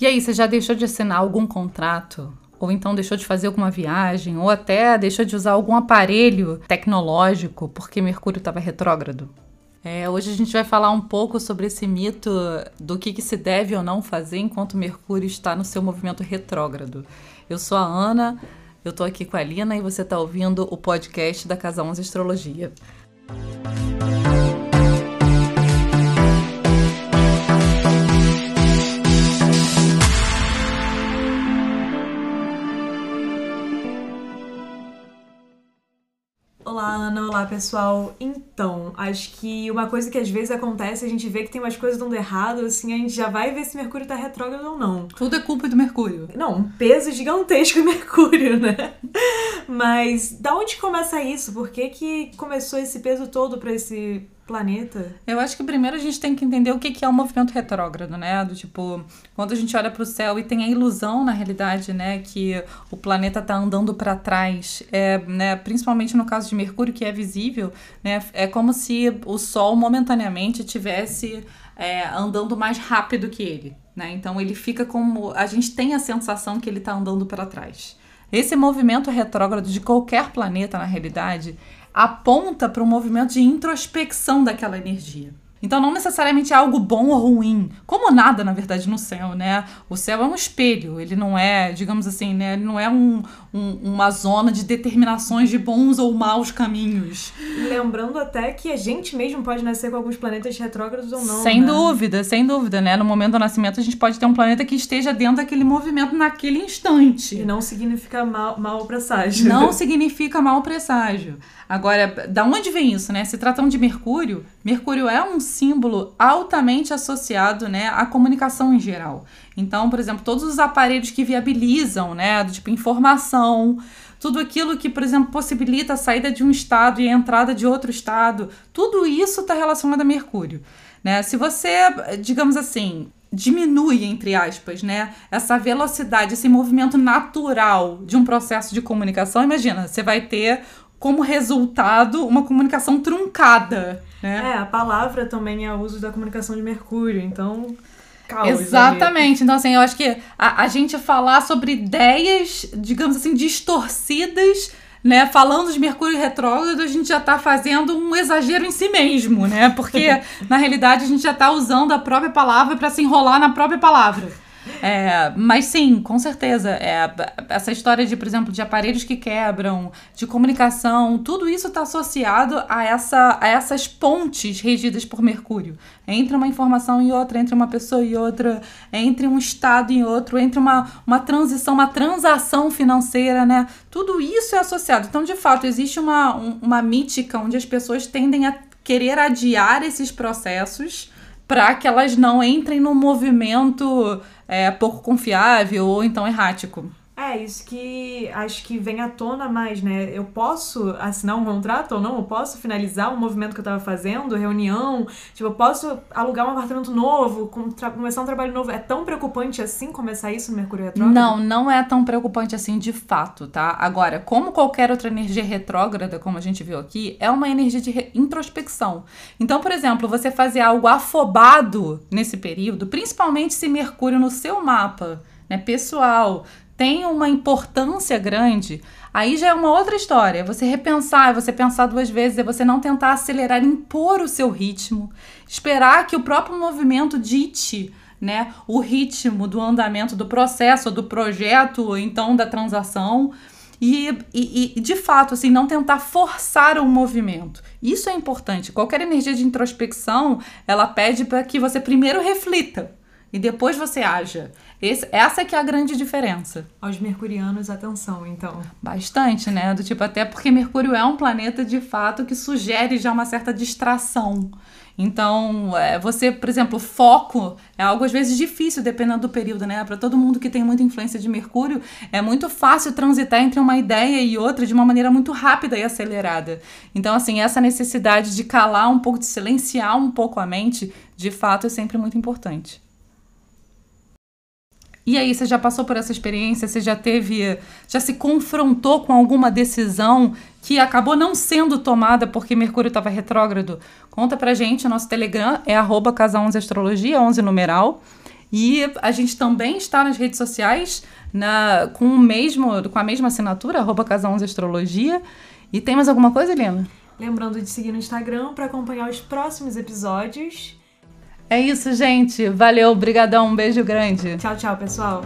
E aí, você já deixou de assinar algum contrato? Ou então deixou de fazer alguma viagem? Ou até deixou de usar algum aparelho tecnológico porque Mercúrio estava retrógrado? É, hoje a gente vai falar um pouco sobre esse mito do que, que, se deve ou não fazer enquanto Mercúrio está no seu movimento retrógrado. Eu sou a Ana, eu tô aqui com a Lina e você está ouvindo o podcast da Casa 11 Astrologia. Olá, pessoal. Então, acho que uma coisa que às vezes acontece, a gente vê que tem umas coisas dando errado, assim, a gente já vai ver se Mercúrio tá retrógrado ou não. Tudo é culpa do Mercúrio. Não, um peso gigantesco Mercúrio, né? Mas da onde começa isso? Por que que começou esse peso todo para esse planeta? Eu acho que primeiro a gente tem que entender o que é o movimento retrógrado, né? Do tipo, quando a gente olha para o céu e tem a ilusão, na realidade, né, que o planeta tá andando para trás, é, né, principalmente no caso de Mercúrio, que é visível, né, é como se o Sol momentaneamente tivesse é, andando mais rápido que ele, né? Então ele fica como a gente tem a sensação que ele está andando para trás. Esse movimento retrógrado de qualquer planeta, na realidade, aponta para um movimento de introspecção daquela energia. Então, não necessariamente é algo bom ou ruim, como nada, na verdade, no céu, né? O céu é um espelho, ele não é, digamos assim, né? Ele não é um, um, uma zona de determinações de bons ou maus caminhos. Lembrando até que a gente mesmo pode nascer com alguns planetas retrógrados ou não. Sem né? dúvida, sem dúvida, né? No momento do nascimento, a gente pode ter um planeta que esteja dentro daquele movimento naquele instante. E não significa mal, mal presságio. Não significa mal presságio. Agora, da onde vem isso, né? Se tratando de Mercúrio, Mercúrio é um símbolo altamente associado, né, à comunicação em geral. Então, por exemplo, todos os aparelhos que viabilizam, né, do tipo informação, tudo aquilo que, por exemplo, possibilita a saída de um estado e a entrada de outro estado, tudo isso está relacionado a Mercúrio. Né? Se você, digamos assim, diminui, entre aspas, né, essa velocidade, esse movimento natural de um processo de comunicação, imagina, você vai ter como resultado uma comunicação truncada. Né? É, a palavra também é o uso da comunicação de Mercúrio, então. Caos Exatamente. Ali. Então, assim, eu acho que a, a gente falar sobre ideias, digamos assim, distorcidas né, falando de Mercúrio retrógrado, a gente já está fazendo um exagero em si mesmo, né? Porque na realidade a gente já está usando a própria palavra para se enrolar na própria palavra. É, mas sim, com certeza. É, essa história de, por exemplo, de aparelhos que quebram, de comunicação, tudo isso está associado a, essa, a essas pontes regidas por Mercúrio. Entre uma informação e outra, entre uma pessoa e outra, entre um estado e outro, entre uma, uma transição, uma transação financeira, né? Tudo isso é associado. Então, de fato, existe uma, uma mítica onde as pessoas tendem a querer adiar esses processos para que elas não entrem no movimento é, pouco confiável ou então errático. É, isso que acho que vem à tona mais, né? Eu posso assinar um contrato ou não? Eu posso finalizar um movimento que eu tava fazendo, reunião? Tipo, eu posso alugar um apartamento novo, começar um trabalho novo? É tão preocupante assim começar isso no Mercúrio Retrógrado? Não, não é tão preocupante assim de fato, tá? Agora, como qualquer outra energia retrógrada, como a gente viu aqui, é uma energia de introspecção. Então, por exemplo, você fazer algo afobado nesse período, principalmente se Mercúrio no seu mapa né, pessoal tem uma importância grande, aí já é uma outra história. Você repensar, você pensar duas vezes, é você não tentar acelerar, impor o seu ritmo, esperar que o próprio movimento dite né, o ritmo do andamento do processo, do projeto, ou então da transação. E, e, e, de fato, assim, não tentar forçar o movimento. Isso é importante. Qualquer energia de introspecção, ela pede para que você primeiro reflita e depois você haja. Esse, essa é que é a grande diferença. Aos mercurianos, atenção, então. Bastante, né? Do tipo, até porque Mercúrio é um planeta de fato que sugere já uma certa distração. Então, é, você, por exemplo, foco é algo às vezes difícil, dependendo do período, né? Para todo mundo que tem muita influência de Mercúrio, é muito fácil transitar entre uma ideia e outra de uma maneira muito rápida e acelerada. Então, assim, essa necessidade de calar um pouco, de silenciar um pouco a mente, de fato, é sempre muito importante. E aí, você já passou por essa experiência? Você já teve. Já se confrontou com alguma decisão que acabou não sendo tomada porque Mercúrio estava retrógrado? Conta pra gente. Nosso Telegram é casa11astrologia, 11 numeral. E a gente também está nas redes sociais na, com, o mesmo, com a mesma assinatura, casa11astrologia. E tem mais alguma coisa, Helena? Lembrando de seguir no Instagram para acompanhar os próximos episódios. É isso, gente. Valeu, brigadão, um beijo grande. Tchau, tchau, pessoal.